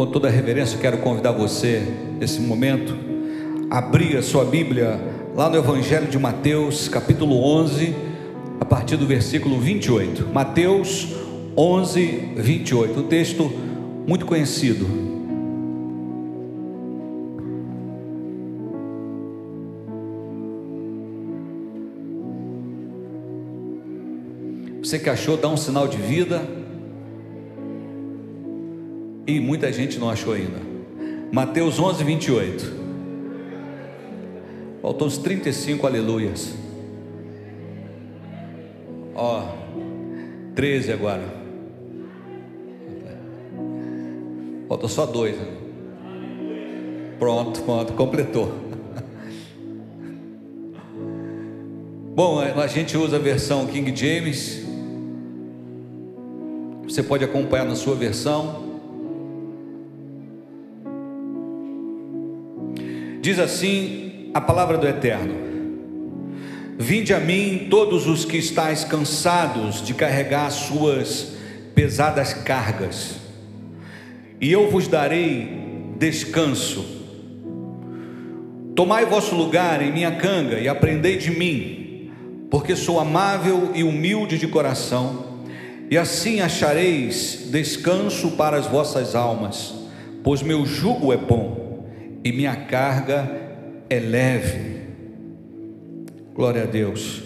com toda a reverência, quero convidar você, nesse momento, a abrir a sua Bíblia lá no Evangelho de Mateus, capítulo 11, a partir do versículo 28. Mateus 11, 28. Um texto muito conhecido. Você que achou, dá um sinal de vida. E muita gente não achou ainda. Mateus 11, 28. Faltam uns 35 aleluias. Ó, 13 agora. Falta só dois. Né? Pronto, pronto, completou. Bom, a gente usa a versão King James. Você pode acompanhar na sua versão. Diz assim a palavra do Eterno: Vinde a mim todos os que estáis cansados de carregar suas pesadas cargas, e eu vos darei descanso. Tomai vosso lugar em minha canga e aprendei de mim, porque sou amável e humilde de coração, e assim achareis descanso para as vossas almas, pois meu jugo é bom e minha carga é leve. Glória a Deus.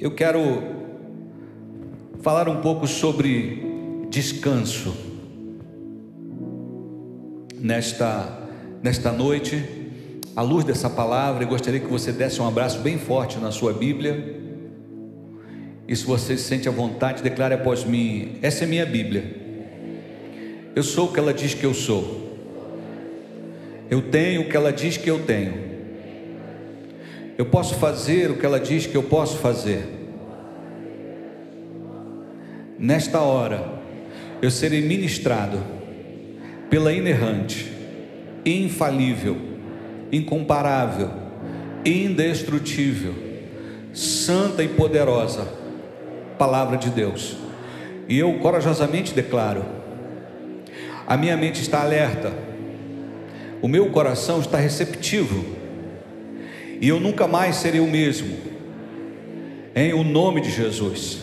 Eu quero falar um pouco sobre descanso nesta nesta noite, à luz dessa palavra, eu gostaria que você desse um abraço bem forte na sua Bíblia. E se você se sente à vontade, declare após mim: essa é minha Bíblia. Eu sou o que ela diz que eu sou. Eu tenho o que ela diz que eu tenho. Eu posso fazer o que ela diz que eu posso fazer. Nesta hora, eu serei ministrado pela inerrante, infalível, incomparável, indestrutível, santa e poderosa palavra de Deus. E eu corajosamente declaro: a minha mente está alerta o meu coração está receptivo, e eu nunca mais serei o mesmo, em o nome de Jesus.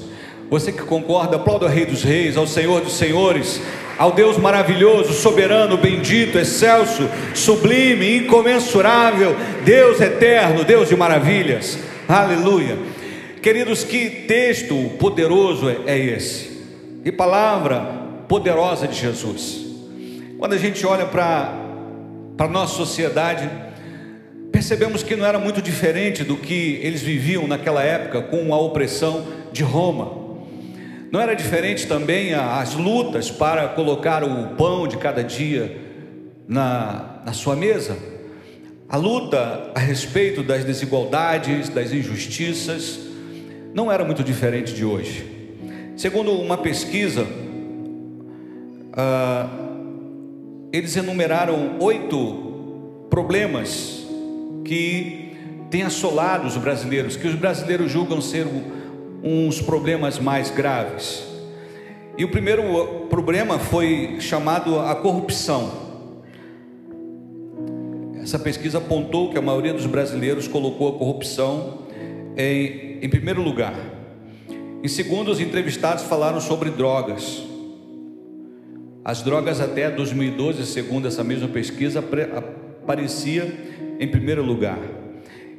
Você que concorda, aplauda o Rei dos Reis, ao Senhor dos Senhores, ao Deus maravilhoso, soberano, bendito, excelso, sublime, incomensurável, Deus eterno, Deus de maravilhas, aleluia. Queridos, que texto poderoso é esse, e palavra poderosa de Jesus. Quando a gente olha para para a nossa sociedade, percebemos que não era muito diferente do que eles viviam naquela época com a opressão de Roma. Não era diferente também as lutas para colocar o pão de cada dia na, na sua mesa. A luta a respeito das desigualdades, das injustiças, não era muito diferente de hoje. Segundo uma pesquisa, ah, eles enumeraram oito problemas que têm assolado os brasileiros, que os brasileiros julgam ser uns problemas mais graves. E o primeiro problema foi chamado a corrupção. Essa pesquisa apontou que a maioria dos brasileiros colocou a corrupção em, em primeiro lugar. Em segundo, os entrevistados falaram sobre drogas. As drogas até 2012, segundo essa mesma pesquisa, aparecia em primeiro lugar.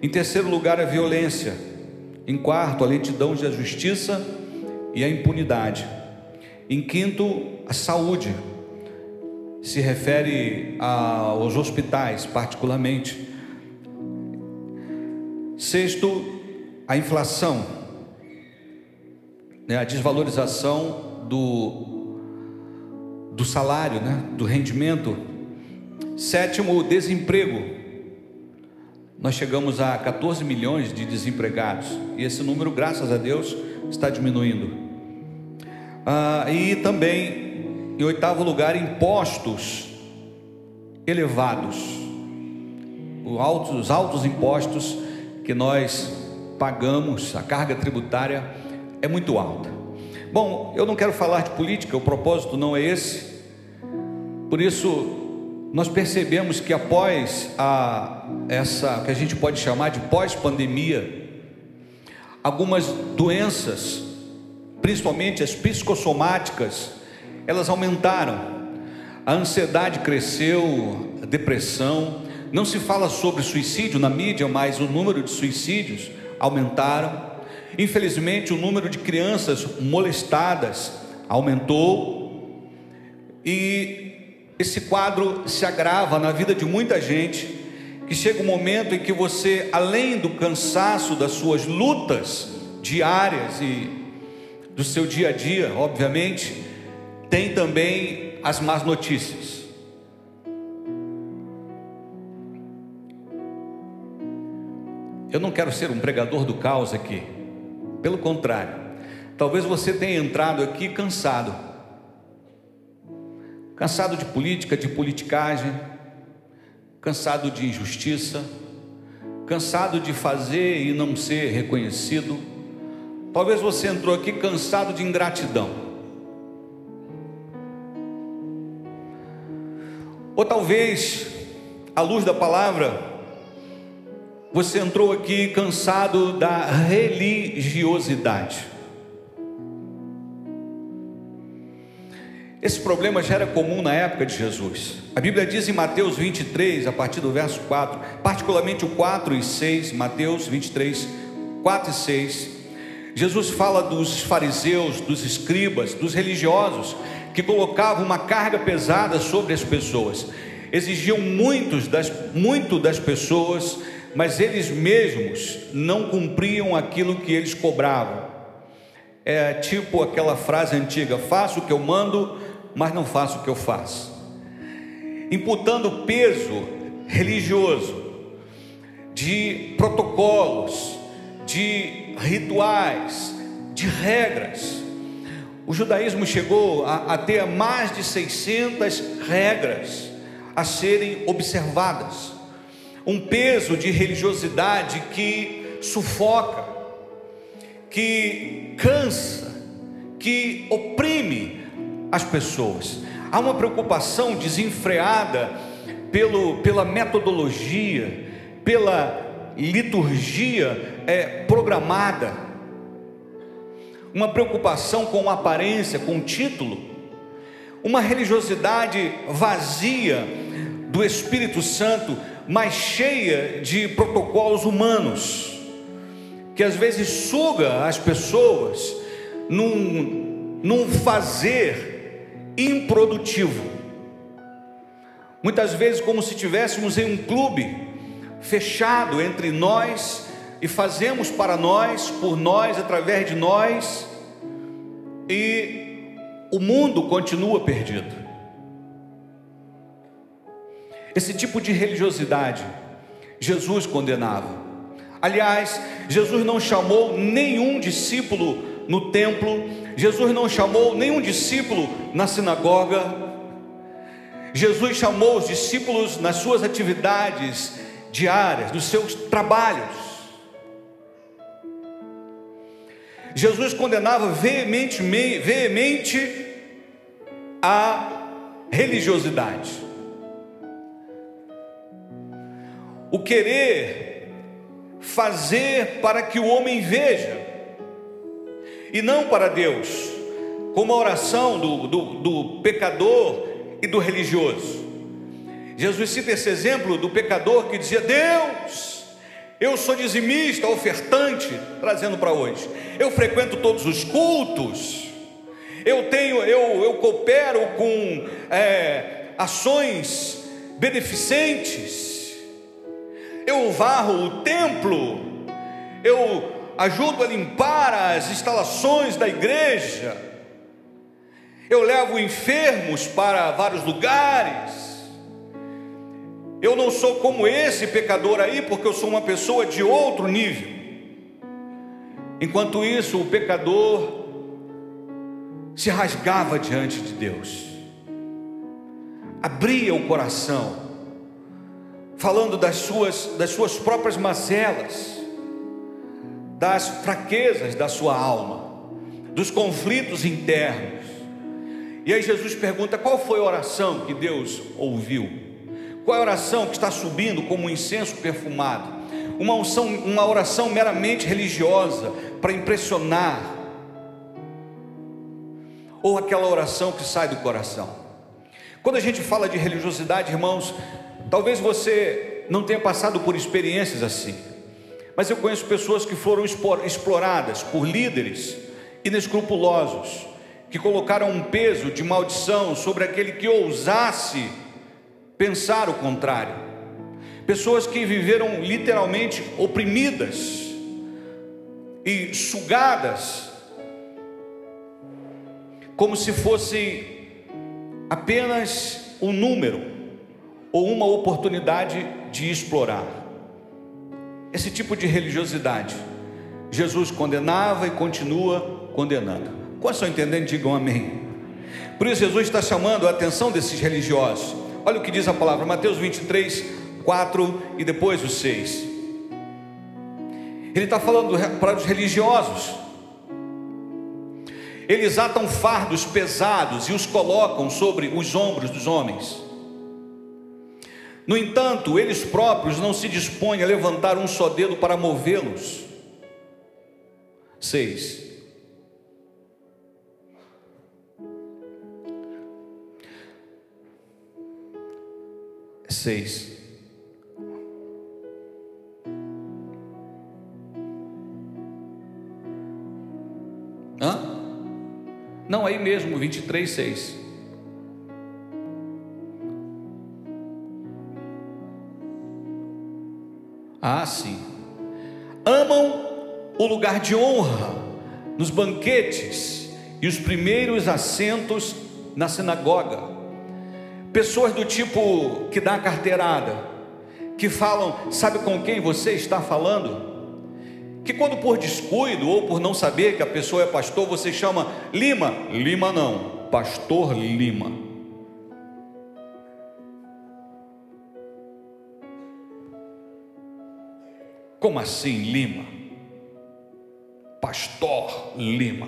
Em terceiro lugar, a violência. Em quarto, a lentidão da justiça e a impunidade. Em quinto, a saúde. Se refere aos hospitais, particularmente. Sexto, a inflação, né, a desvalorização do do salário, né, do rendimento. Sétimo, o desemprego. Nós chegamos a 14 milhões de desempregados e esse número, graças a Deus, está diminuindo. Ah, e também, em oitavo lugar, impostos elevados. Os altos impostos que nós pagamos, a carga tributária é muito alta. Bom, eu não quero falar de política, o propósito não é esse. Por isso, nós percebemos que após a, essa que a gente pode chamar de pós-pandemia, algumas doenças, principalmente as psicossomáticas, elas aumentaram. A ansiedade cresceu, a depressão. Não se fala sobre suicídio na mídia, mas o número de suicídios aumentaram. Infelizmente, o número de crianças molestadas aumentou. E esse quadro se agrava na vida de muita gente, que chega um momento em que você, além do cansaço das suas lutas diárias e do seu dia a dia, obviamente, tem também as más notícias. Eu não quero ser um pregador do caos aqui, pelo contrário, talvez você tenha entrado aqui cansado cansado de política, de politicagem, cansado de injustiça, cansado de fazer e não ser reconhecido. Talvez você entrou aqui cansado de ingratidão. Ou talvez, à luz da palavra, você entrou aqui cansado da religiosidade. Esse problema já era comum na época de Jesus. A Bíblia diz em Mateus 23, a partir do verso 4, particularmente o 4 e 6, Mateus 23, 4 e 6. Jesus fala dos fariseus, dos escribas, dos religiosos, que colocavam uma carga pesada sobre as pessoas, exigiam muitos das, muito das pessoas, mas eles mesmos não cumpriam aquilo que eles cobravam. É tipo aquela frase antiga: faço o que eu mando, mas não faço o que eu faço. Imputando peso religioso, de protocolos, de rituais, de regras. O judaísmo chegou a, a ter mais de 600 regras a serem observadas um peso de religiosidade que sufoca, que cansa, que oprime as pessoas. Há uma preocupação desenfreada pelo, pela metodologia, pela liturgia é, programada, uma preocupação com aparência, com título, uma religiosidade vazia do Espírito Santo mas cheia de protocolos humanos, que às vezes suga as pessoas num, num fazer improdutivo. Muitas vezes, como se estivéssemos em um clube fechado entre nós e fazemos para nós, por nós, através de nós, e o mundo continua perdido. Esse tipo de religiosidade Jesus condenava. Aliás, Jesus não chamou nenhum discípulo no templo, Jesus não chamou nenhum discípulo na sinagoga. Jesus chamou os discípulos nas suas atividades diárias, nos seus trabalhos. Jesus condenava veemente, veemente a religiosidade. O querer fazer para que o homem veja, e não para Deus, como a oração do, do, do pecador e do religioso. Jesus cita esse exemplo do pecador que dizia: Deus, eu sou dizimista, ofertante, trazendo para hoje. Eu frequento todos os cultos. Eu tenho, eu, eu coopero com é, ações beneficentes eu varro o templo, eu ajudo a limpar as instalações da igreja, eu levo enfermos para vários lugares. Eu não sou como esse pecador aí, porque eu sou uma pessoa de outro nível. Enquanto isso, o pecador se rasgava diante de Deus, abria o coração, falando das suas, das suas próprias mazelas, das fraquezas da sua alma, dos conflitos internos. E aí Jesus pergunta: qual foi a oração que Deus ouviu? Qual é a oração que está subindo como um incenso perfumado? Uma, unção, uma oração meramente religiosa para impressionar, ou aquela oração que sai do coração? Quando a gente fala de religiosidade, irmãos, talvez você não tenha passado por experiências assim, mas eu conheço pessoas que foram exploradas por líderes inescrupulosos, que colocaram um peso de maldição sobre aquele que ousasse pensar o contrário. Pessoas que viveram literalmente oprimidas e sugadas, como se fosse apenas um número ou uma oportunidade de explorar. Esse tipo de religiosidade, Jesus condenava e continua condenando. Quantos estão entendendo? Digam amém. Por isso, Jesus está chamando a atenção desses religiosos. Olha o que diz a palavra, Mateus 23, 4 e depois o 6. Ele está falando para os religiosos. Eles atam fardos pesados e os colocam sobre os ombros dos homens. No entanto, eles próprios não se dispõem a levantar um só dedo para movê-los. 6. Seis. Hã? Não, aí mesmo, 23, 6. Ah, sim. Amam o lugar de honra nos banquetes e os primeiros assentos na sinagoga. Pessoas do tipo que dá carteirada, que falam, sabe com quem você está falando? Que quando por descuido ou por não saber que a pessoa é pastor, você chama Lima, Lima não, Pastor Lima. Como assim, Lima? Pastor Lima.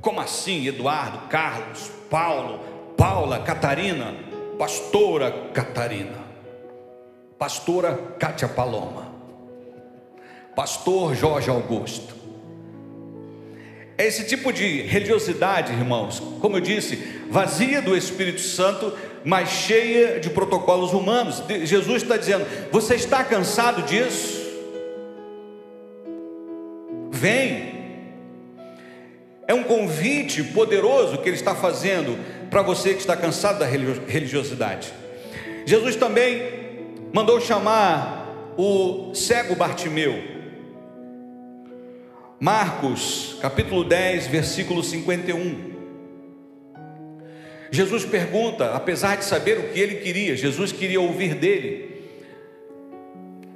Como assim, Eduardo, Carlos, Paulo, Paula, Catarina, Pastora Catarina, Pastora Cátia Paloma, Pastor Jorge Augusto. É esse tipo de religiosidade, irmãos, como eu disse, vazia do Espírito Santo, mas cheia de protocolos humanos. Jesus está dizendo: você está cansado disso? Vem. É um convite poderoso que ele está fazendo para você que está cansado da religiosidade. Jesus também mandou chamar o cego Bartimeu. Marcos, capítulo 10, versículo 51. Jesus pergunta, apesar de saber o que ele queria, Jesus queria ouvir dele: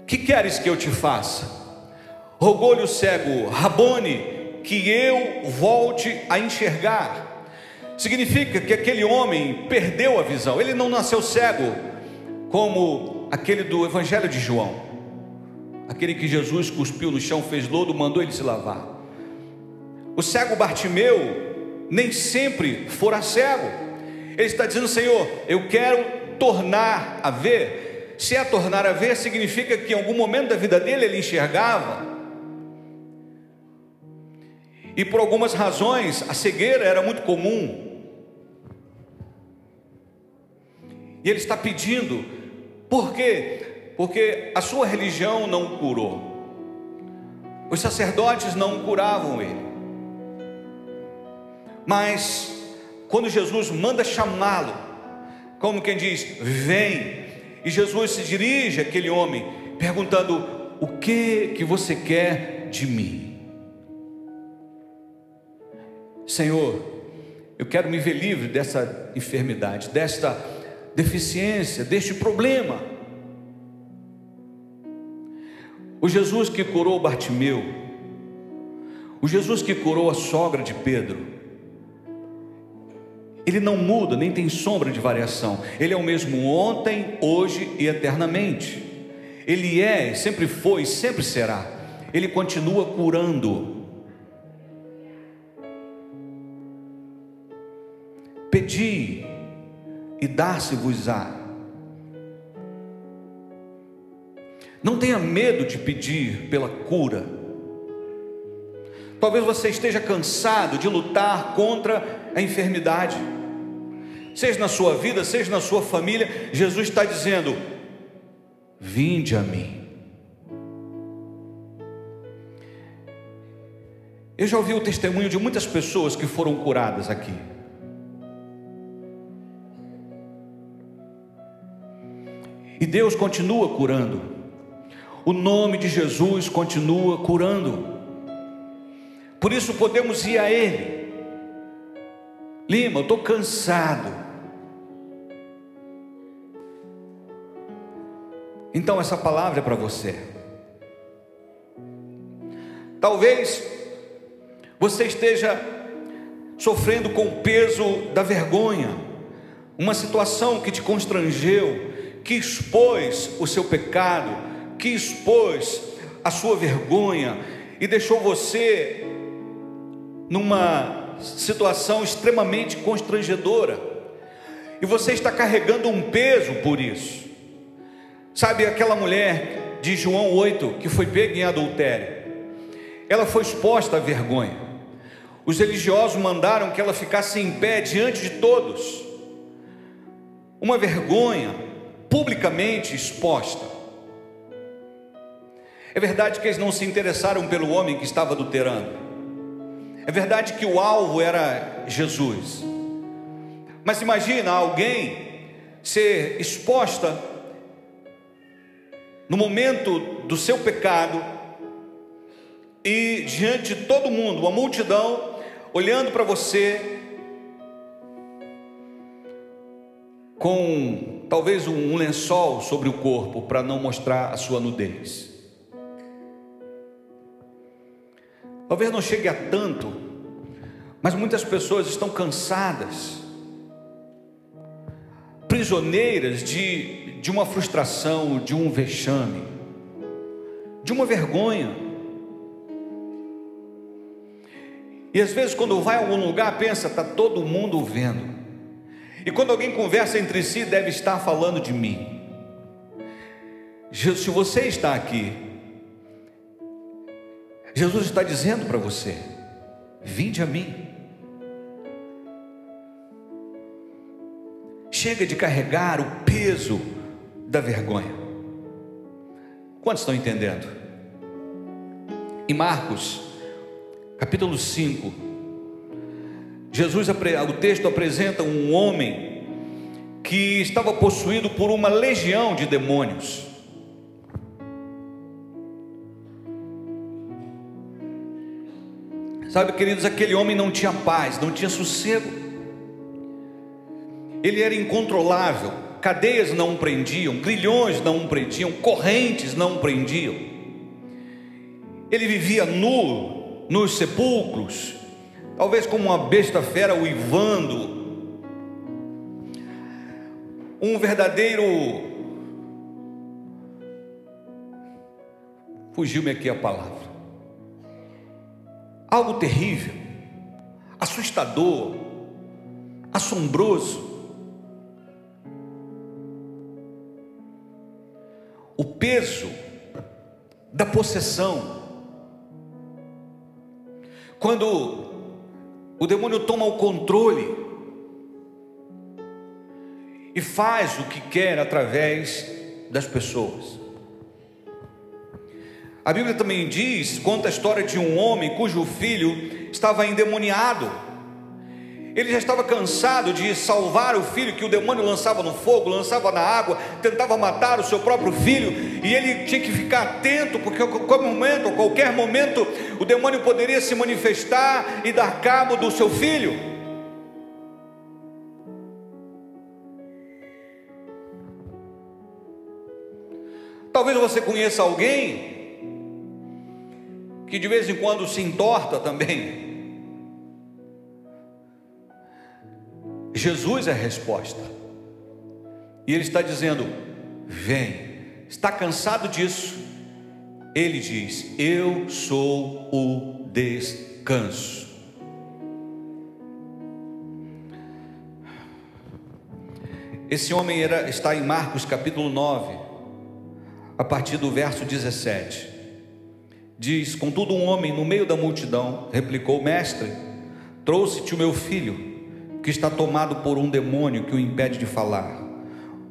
Que queres que eu te faça? Rogou-lhe o cego, Rabone, que eu volte a enxergar. Significa que aquele homem perdeu a visão, ele não nasceu cego, como aquele do Evangelho de João aquele que Jesus cuspiu no chão, fez lodo, mandou ele se lavar. O cego Bartimeu nem sempre fora cego. Ele está dizendo, Senhor, eu quero tornar a ver. Se é tornar a ver, significa que em algum momento da vida dele ele enxergava. E por algumas razões a cegueira era muito comum. E ele está pedindo, por quê? porque a sua religião não o curou, os sacerdotes não curavam ele, mas quando Jesus manda chamá-lo, como quem diz, vem, e Jesus se dirige àquele homem, perguntando: O que que você quer de mim? Senhor, eu quero me ver livre dessa enfermidade, desta deficiência, deste problema. O Jesus que curou Bartimeu, o Jesus que curou a sogra de Pedro, ele não muda, nem tem sombra de variação. Ele é o mesmo ontem, hoje e eternamente. Ele é, sempre foi, sempre será. Ele continua curando. Pedi e dar-se-vos-á. Não tenha medo de pedir pela cura. Talvez você esteja cansado de lutar contra a enfermidade. Seja na sua vida, seja na sua família, Jesus está dizendo: Vinde a mim. Eu já ouvi o testemunho de muitas pessoas que foram curadas aqui. E Deus continua curando. O nome de Jesus continua curando. Por isso podemos ir a Ele. Lima, eu estou cansado. Então essa palavra é para você. Talvez você esteja sofrendo com o peso da vergonha, uma situação que te constrangeu, que expôs o seu pecado, que expôs a sua vergonha e deixou você numa situação extremamente constrangedora. E você está carregando um peso por isso. Sabe aquela mulher de João 8 que foi pega em adultério? Ela foi exposta à vergonha. Os religiosos mandaram que ela ficasse em pé diante de todos. Uma vergonha publicamente exposta. É verdade que eles não se interessaram pelo homem que estava adulterando. É verdade que o alvo era Jesus. Mas imagina alguém ser exposta no momento do seu pecado e diante de todo mundo, uma multidão, olhando para você com talvez um lençol sobre o corpo para não mostrar a sua nudez. Talvez não chegue a tanto, mas muitas pessoas estão cansadas, prisioneiras de, de uma frustração, de um vexame, de uma vergonha. E às vezes, quando vai a algum lugar, pensa, está todo mundo vendo. E quando alguém conversa entre si, deve estar falando de mim. Se você está aqui, Jesus está dizendo para você: vinde a mim. Chega de carregar o peso da vergonha. Quantos estão entendendo? Em Marcos capítulo 5. Jesus, o texto apresenta um homem que estava possuído por uma legião de demônios. Sabe, queridos, aquele homem não tinha paz, não tinha sossego. Ele era incontrolável, cadeias não o prendiam, grilhões não o prendiam, correntes não o prendiam. Ele vivia nu, nos sepulcros, talvez como uma besta fera uivando, um verdadeiro. Fugiu-me aqui a palavra. Algo terrível, assustador, assombroso. O peso da possessão quando o demônio toma o controle e faz o que quer através das pessoas. A Bíblia também diz, conta a história de um homem cujo filho estava endemoniado ele já estava cansado de salvar o filho que o demônio lançava no fogo, lançava na água, tentava matar o seu próprio filho, e ele tinha que ficar atento, porque a qualquer momento, a qualquer momento, o demônio poderia se manifestar e dar cabo do seu filho. Talvez você conheça alguém que de vez em quando se entorta também Jesus é a resposta. E Ele está dizendo: vem. Está cansado disso? Ele diz: Eu sou o descanso. Esse homem era, está em Marcos capítulo 9, a partir do verso 17. Diz: Contudo, um homem no meio da multidão replicou: Mestre, trouxe-te o meu filho, que está tomado por um demônio que o impede de falar.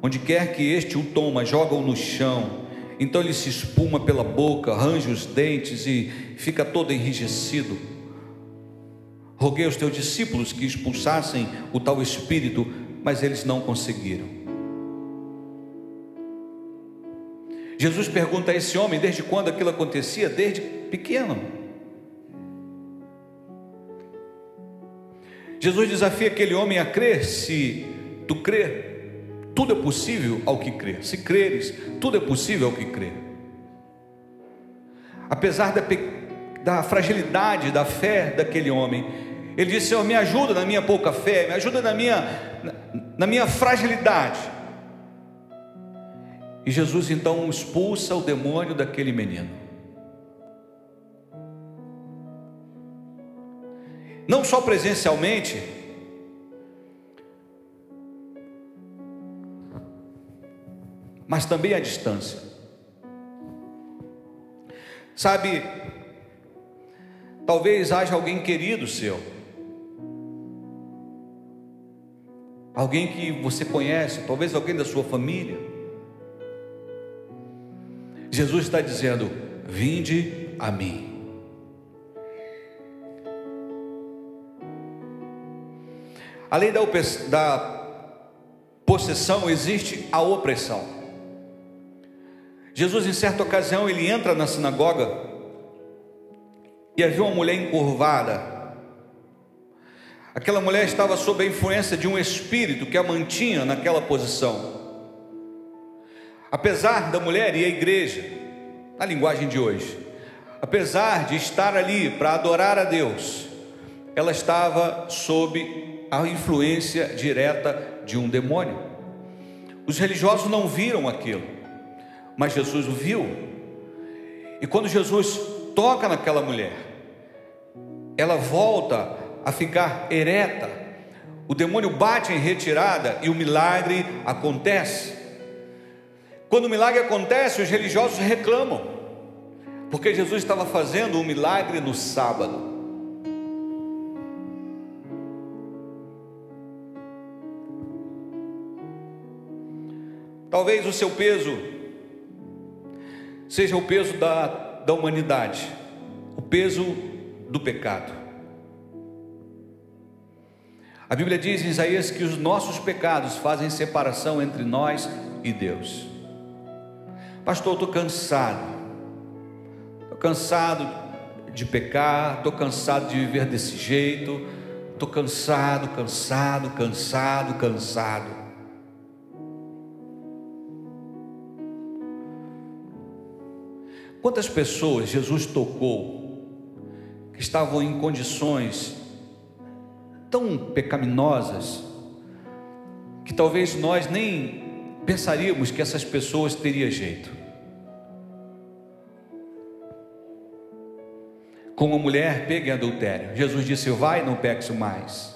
Onde quer que este o toma, joga-o no chão. Então ele se espuma pela boca, arranja os dentes e fica todo enrijecido. Roguei aos teus discípulos que expulsassem o tal espírito, mas eles não conseguiram. Jesus pergunta a esse homem desde quando aquilo acontecia? Desde pequeno. Jesus desafia aquele homem a crer, se tu crer, tudo é possível ao que crer. Se creres, tudo é possível ao que crer. Apesar da, da fragilidade da fé daquele homem, ele disse: Senhor, me ajuda na minha pouca fé, me ajuda na minha, na, na minha fragilidade. E Jesus então expulsa o demônio daquele menino. Não só presencialmente, mas também à distância. Sabe, talvez haja alguém querido seu, alguém que você conhece, talvez alguém da sua família. Jesus está dizendo: Vinde a mim. Além da, da possessão, existe a opressão. Jesus, em certa ocasião, ele entra na sinagoga e havia uma mulher encurvada Aquela mulher estava sob a influência de um espírito que a mantinha naquela posição. Apesar da mulher e a igreja, na linguagem de hoje, apesar de estar ali para adorar a Deus, ela estava sob a influência direta de um demônio. Os religiosos não viram aquilo, mas Jesus o viu. E quando Jesus toca naquela mulher, ela volta a ficar ereta. O demônio bate em retirada e o milagre acontece. Quando o milagre acontece, os religiosos reclamam, porque Jesus estava fazendo um milagre no sábado. Talvez o seu peso seja o peso da, da humanidade, o peso do pecado. A Bíblia diz em Isaías que os nossos pecados fazem separação entre nós e Deus. Pastor, estou cansado. Estou cansado de pecar, estou cansado de viver desse jeito. Estou cansado, cansado, cansado, cansado. Quantas pessoas Jesus tocou que estavam em condições tão pecaminosas que talvez nós nem pensaríamos que essas pessoas teriam jeito. Como a mulher pega em adultério. Jesus disse: Vai, não peques mais.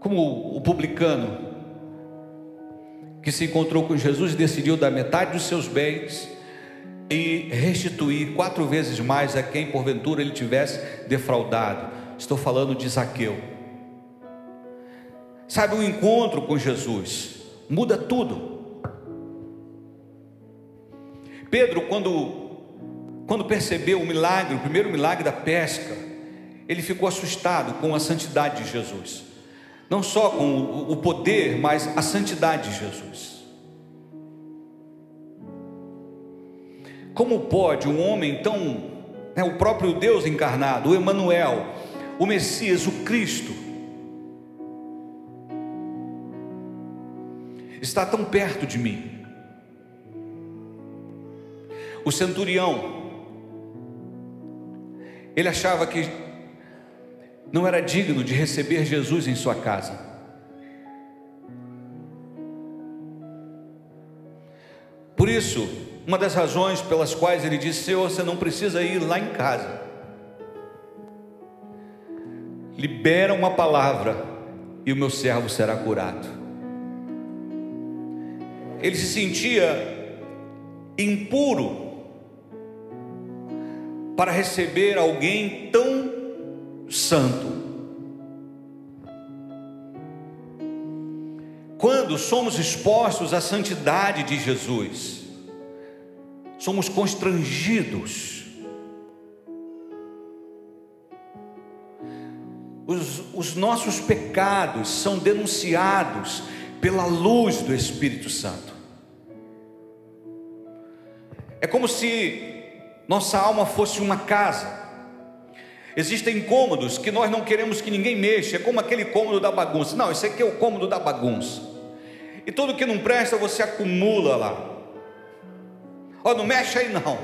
Como o publicano que se encontrou com Jesus e decidiu dar metade dos seus bens e restituir quatro vezes mais a quem porventura ele tivesse defraudado. Estou falando de Zaqueu. Sabe, o encontro com Jesus muda tudo. Pedro, quando, quando percebeu o milagre, o primeiro milagre da pesca, ele ficou assustado com a santidade de Jesus. Não só com o poder, mas a santidade de Jesus. Como pode um homem tão, né, o próprio Deus encarnado, o Emanuel, o Messias, o Cristo, está tão perto de mim? O centurião, ele achava que não era digno de receber Jesus em sua casa. Por isso, uma das razões pelas quais ele disse: Senhor, você não precisa ir lá em casa. Libera uma palavra e o meu servo será curado. Ele se sentia impuro para receber alguém tão santo. Quando somos expostos à santidade de Jesus, somos constrangidos os, os nossos pecados são denunciados pela luz do Espírito Santo. É como se nossa alma fosse uma casa. Existem cômodos que nós não queremos que ninguém mexa, é como aquele cômodo da bagunça. Não, esse aqui é o cômodo da bagunça. E tudo que não presta você acumula lá. Ó, oh, não mexe aí não.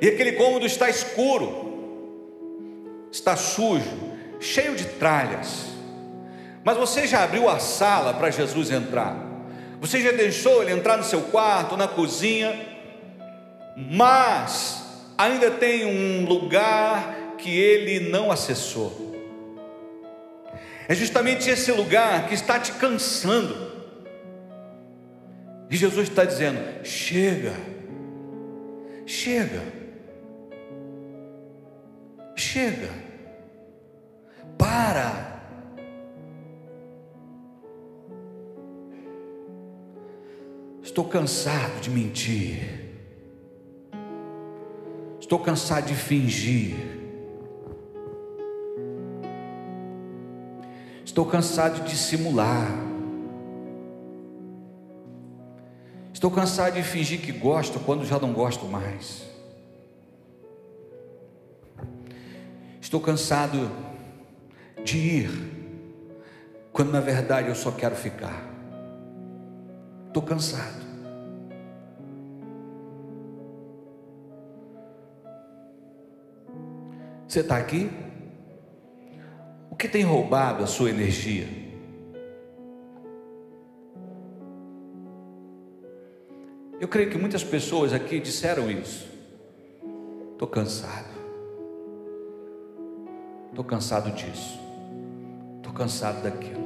E aquele cômodo está escuro está sujo, cheio de tralhas. Mas você já abriu a sala para Jesus entrar? Você já deixou ele entrar no seu quarto, na cozinha? Mas ainda tem um lugar que ele não acessou. É justamente esse lugar que está te cansando. E Jesus está dizendo: chega, chega, chega para. Estou cansado de mentir. Estou cansado de fingir. Estou cansado de dissimular. Estou cansado de fingir que gosto quando já não gosto mais. Estou cansado de ir, quando na verdade eu só quero ficar. Estou cansado. Você está aqui? O que tem roubado a sua energia? Eu creio que muitas pessoas aqui disseram isso. Estou cansado. Estou cansado disso cansado daquilo.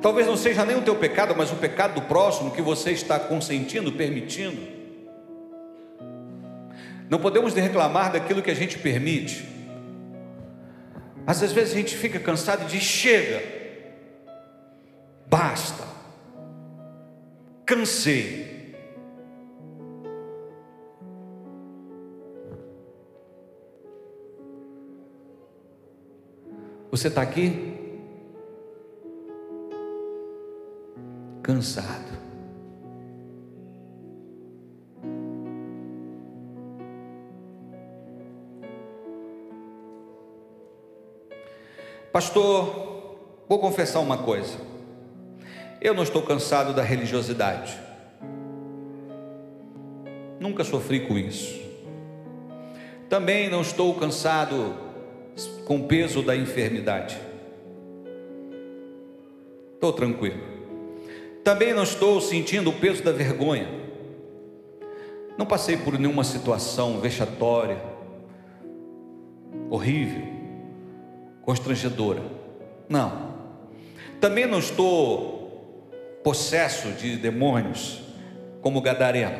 Talvez não seja nem o teu pecado, mas o pecado do próximo que você está consentindo, permitindo. Não podemos reclamar daquilo que a gente permite. Mas às vezes a gente fica cansado de chega, basta, cansei. Você está aqui? Cansado. Pastor, vou confessar uma coisa. Eu não estou cansado da religiosidade. Nunca sofri com isso. Também não estou cansado com o peso da enfermidade. Estou tranquilo. Também não estou sentindo o peso da vergonha. Não passei por nenhuma situação vexatória, horrível, constrangedora. Não. Também não estou possesso de demônios, como Gadareno,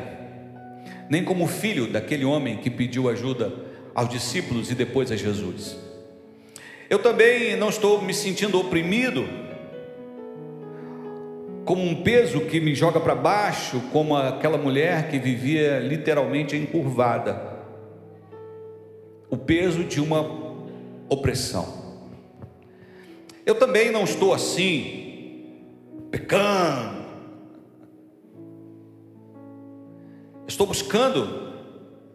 nem como filho daquele homem que pediu ajuda aos discípulos e depois a Jesus. Eu também não estou me sentindo oprimido, como um peso que me joga para baixo, como aquela mulher que vivia literalmente encurvada. O peso de uma opressão. Eu também não estou assim, pecando. Estou buscando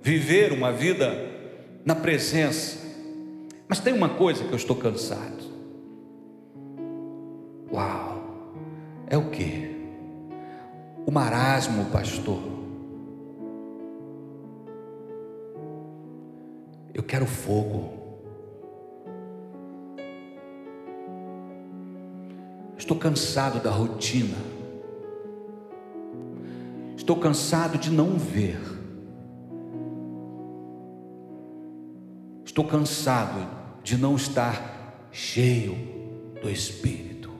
viver uma vida na presença mas tem uma coisa que eu estou cansado. Uau! É o que? O marasmo, pastor. Eu quero fogo. Estou cansado da rotina. Estou cansado de não ver. Estou cansado de não estar cheio do Espírito.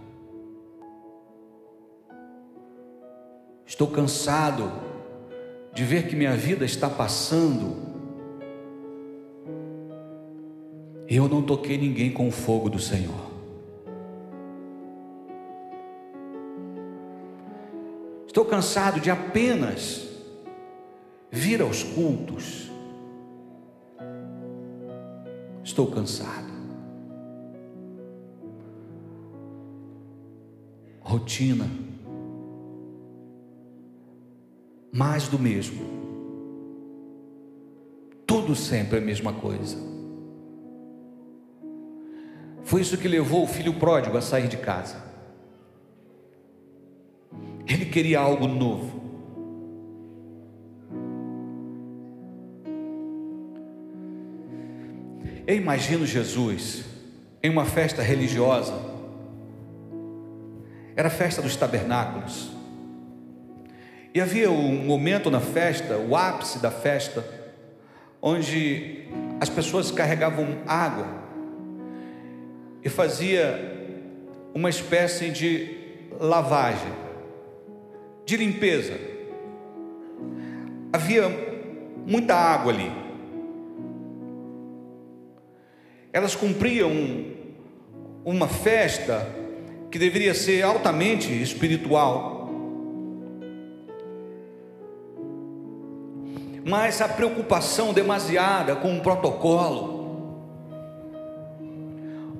Estou cansado de ver que minha vida está passando e eu não toquei ninguém com o fogo do Senhor. Estou cansado de apenas vir aos cultos. Estou cansado. Rotina. Mais do mesmo. Tudo sempre a mesma coisa. Foi isso que levou o filho pródigo a sair de casa. Ele queria algo novo. Eu imagino Jesus em uma festa religiosa. Era a festa dos tabernáculos. E havia um momento na festa, o ápice da festa, onde as pessoas carregavam água e fazia uma espécie de lavagem, de limpeza. Havia muita água ali. elas cumpriam uma festa que deveria ser altamente espiritual. Mas a preocupação demasiada com o protocolo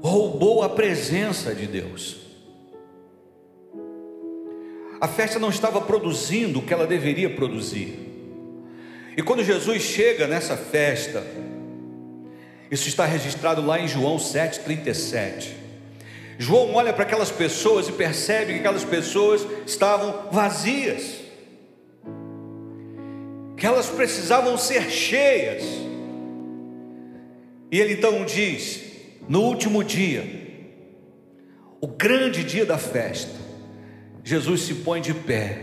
roubou a presença de Deus. A festa não estava produzindo o que ela deveria produzir. E quando Jesus chega nessa festa, isso está registrado lá em João 7,37. João olha para aquelas pessoas e percebe que aquelas pessoas estavam vazias, que elas precisavam ser cheias. E ele então diz: no último dia, o grande dia da festa, Jesus se põe de pé,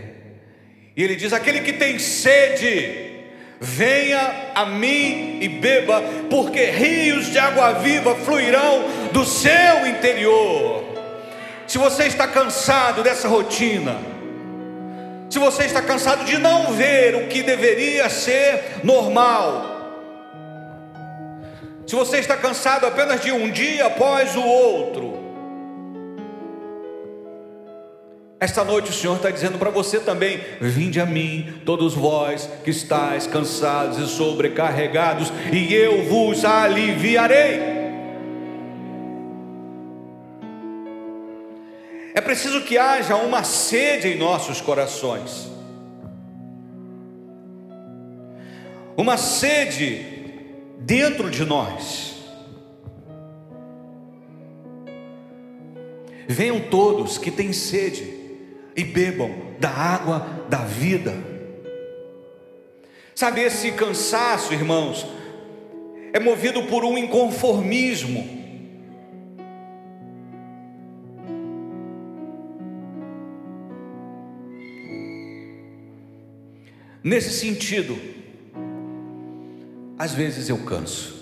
e ele diz: aquele que tem sede, Venha a mim e beba, porque rios de água viva fluirão do seu interior. Se você está cansado dessa rotina, se você está cansado de não ver o que deveria ser normal, se você está cansado apenas de um dia após o outro, Esta noite o Senhor está dizendo para você também: vinde a mim, todos vós que estáis cansados e sobrecarregados, e eu vos aliviarei. É preciso que haja uma sede em nossos corações, uma sede dentro de nós. Venham todos que têm sede e bebam da água da vida. Sabe, esse cansaço, irmãos, é movido por um inconformismo. Nesse sentido, às vezes eu canso.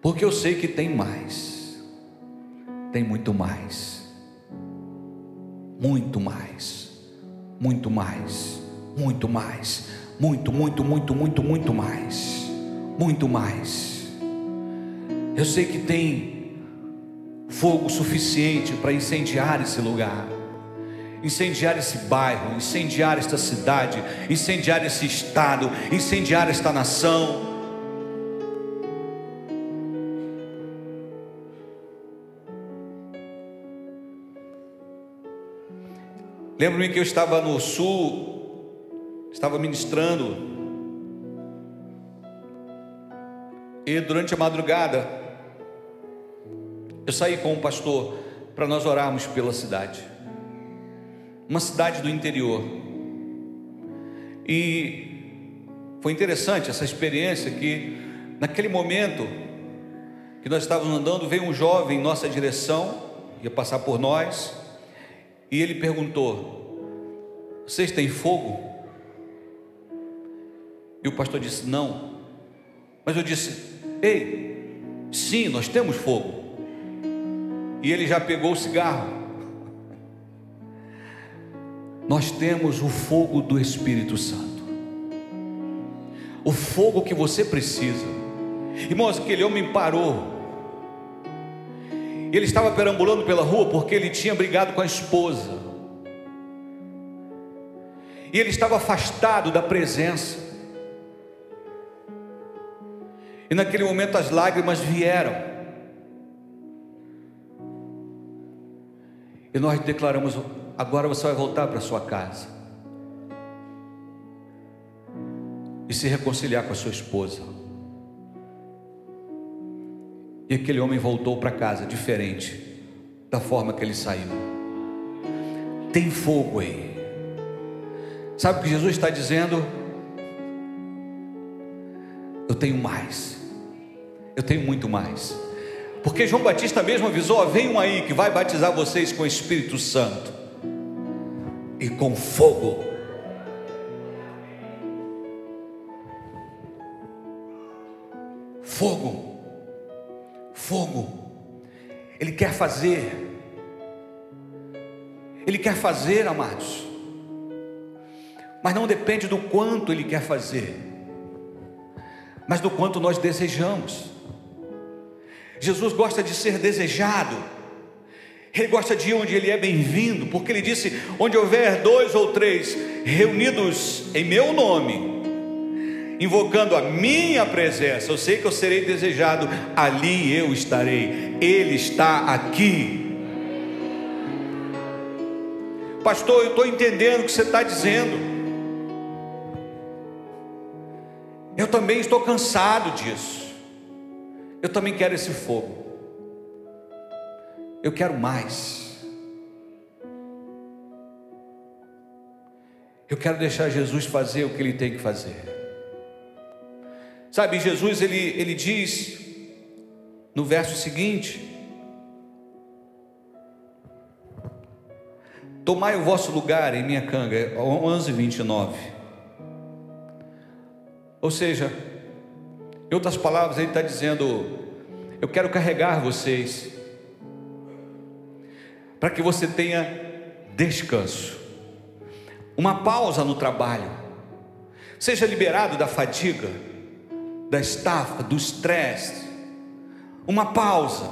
Porque eu sei que tem mais tem muito mais. Muito mais. Muito mais. Muito mais. Muito, muito, muito, muito, muito mais. Muito mais. Eu sei que tem fogo suficiente para incendiar esse lugar. Incendiar esse bairro, incendiar esta cidade, incendiar esse estado, incendiar esta nação, Lembro-me que eu estava no sul, estava ministrando, e durante a madrugada, eu saí com o pastor para nós orarmos pela cidade, uma cidade do interior, e foi interessante essa experiência que, naquele momento que nós estávamos andando, veio um jovem em nossa direção, ia passar por nós, e ele perguntou: Vocês têm fogo? E o pastor disse: Não, Mas eu disse: Ei, sim, nós temos fogo. E ele já pegou o cigarro. Nós temos o fogo do Espírito Santo. O fogo que você precisa. Irmãos, aquele homem parou. Ele estava perambulando pela rua porque ele tinha brigado com a esposa. E ele estava afastado da presença. E naquele momento as lágrimas vieram. E nós declaramos: agora você vai voltar para sua casa e se reconciliar com a sua esposa. E aquele homem voltou para casa diferente da forma que ele saiu. Tem fogo aí. Sabe o que Jesus está dizendo? Eu tenho mais eu tenho muito mais. Porque João Batista mesmo avisou: vem um aí que vai batizar vocês com o Espírito Santo e com fogo. Fogo, fogo, Ele quer fazer, Ele quer fazer, amados, mas não depende do quanto Ele quer fazer, mas do quanto nós desejamos. Jesus gosta de ser desejado. Ele gosta de ir onde ele é bem-vindo, porque ele disse: onde houver dois ou três reunidos em meu nome, invocando a minha presença, eu sei que eu serei desejado, ali eu estarei, ele está aqui. Pastor, eu estou entendendo o que você está dizendo. Eu também estou cansado disso. Eu também quero esse fogo. Eu quero mais. Eu quero deixar Jesus fazer o que ele tem que fazer. Sabe, Jesus ele, ele diz no verso seguinte: Tomai o vosso lugar em minha canga, 11, 29. Ou seja, em outras palavras, ele está dizendo: Eu quero carregar vocês, para que você tenha descanso, uma pausa no trabalho, seja liberado da fadiga, da estafa, do estresse, uma pausa.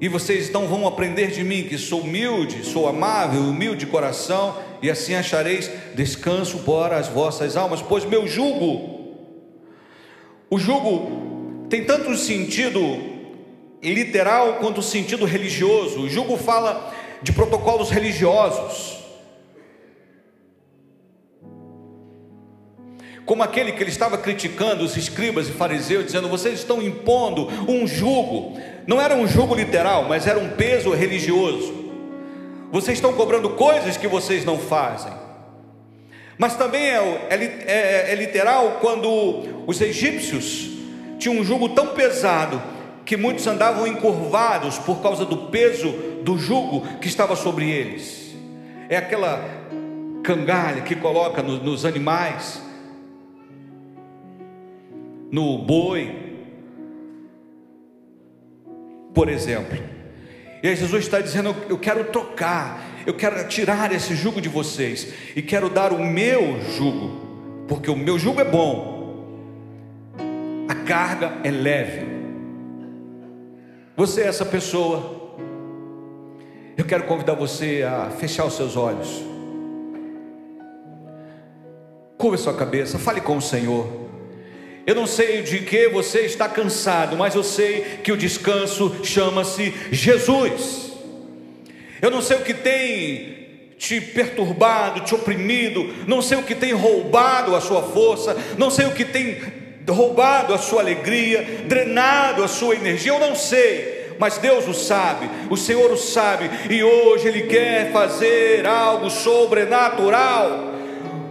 E vocês então vão aprender de mim que sou humilde, sou amável, humilde de coração, e assim achareis descanso para as vossas almas, pois meu jugo, o jugo tem tanto sentido literal quanto sentido religioso. O jugo fala de protocolos religiosos. Como aquele que ele estava criticando os escribas e fariseus, dizendo: vocês estão impondo um jugo, não era um jugo literal, mas era um peso religioso. Vocês estão cobrando coisas que vocês não fazem. Mas também é, é, é, é literal quando os egípcios tinham um jugo tão pesado que muitos andavam encurvados por causa do peso do jugo que estava sobre eles. É aquela cangalha que coloca no, nos animais, no boi, por exemplo. E aí Jesus está dizendo: Eu quero trocar, eu quero tirar esse jugo de vocês e quero dar o meu jugo, porque o meu jugo é bom, a carga é leve. Você é essa pessoa. Eu quero convidar você a fechar os seus olhos. Curva sua cabeça, fale com o Senhor. Eu não sei de que você está cansado, mas eu sei que o descanso chama-se Jesus. Eu não sei o que tem te perturbado, te oprimido, não sei o que tem roubado a sua força, não sei o que tem roubado a sua alegria, drenado a sua energia, eu não sei, mas Deus o sabe, o Senhor o sabe, e hoje Ele quer fazer algo sobrenatural.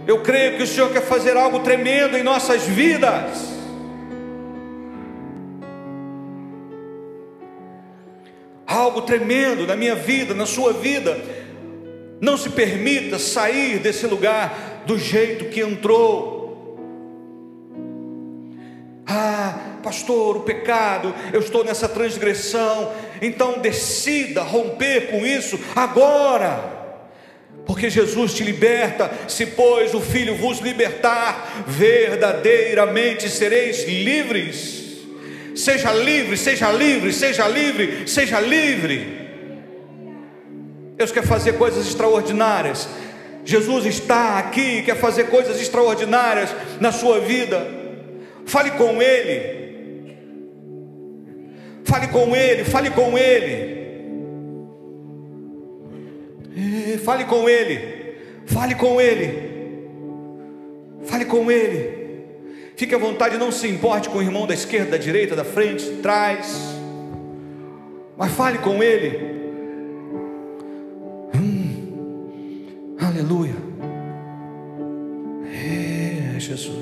Eu creio que o Senhor quer fazer algo tremendo em nossas vidas. Algo tremendo na minha vida, na sua vida. Não se permita sair desse lugar do jeito que entrou. Ah, pastor, o pecado, eu estou nessa transgressão. Então decida romper com isso agora. Porque Jesus te liberta, se pois o Filho vos libertar, verdadeiramente sereis livres. Seja livre, seja livre, seja livre, seja livre. Deus quer fazer coisas extraordinárias. Jesus está aqui quer fazer coisas extraordinárias na sua vida. Fale com Ele. Fale com Ele, fale com Ele. Fale com Ele. Fale com Ele. Fale com Ele. Fique à vontade, não se importe com o irmão da esquerda, da direita, da frente, de trás. Mas fale com Ele. Hum, aleluia. É Jesus.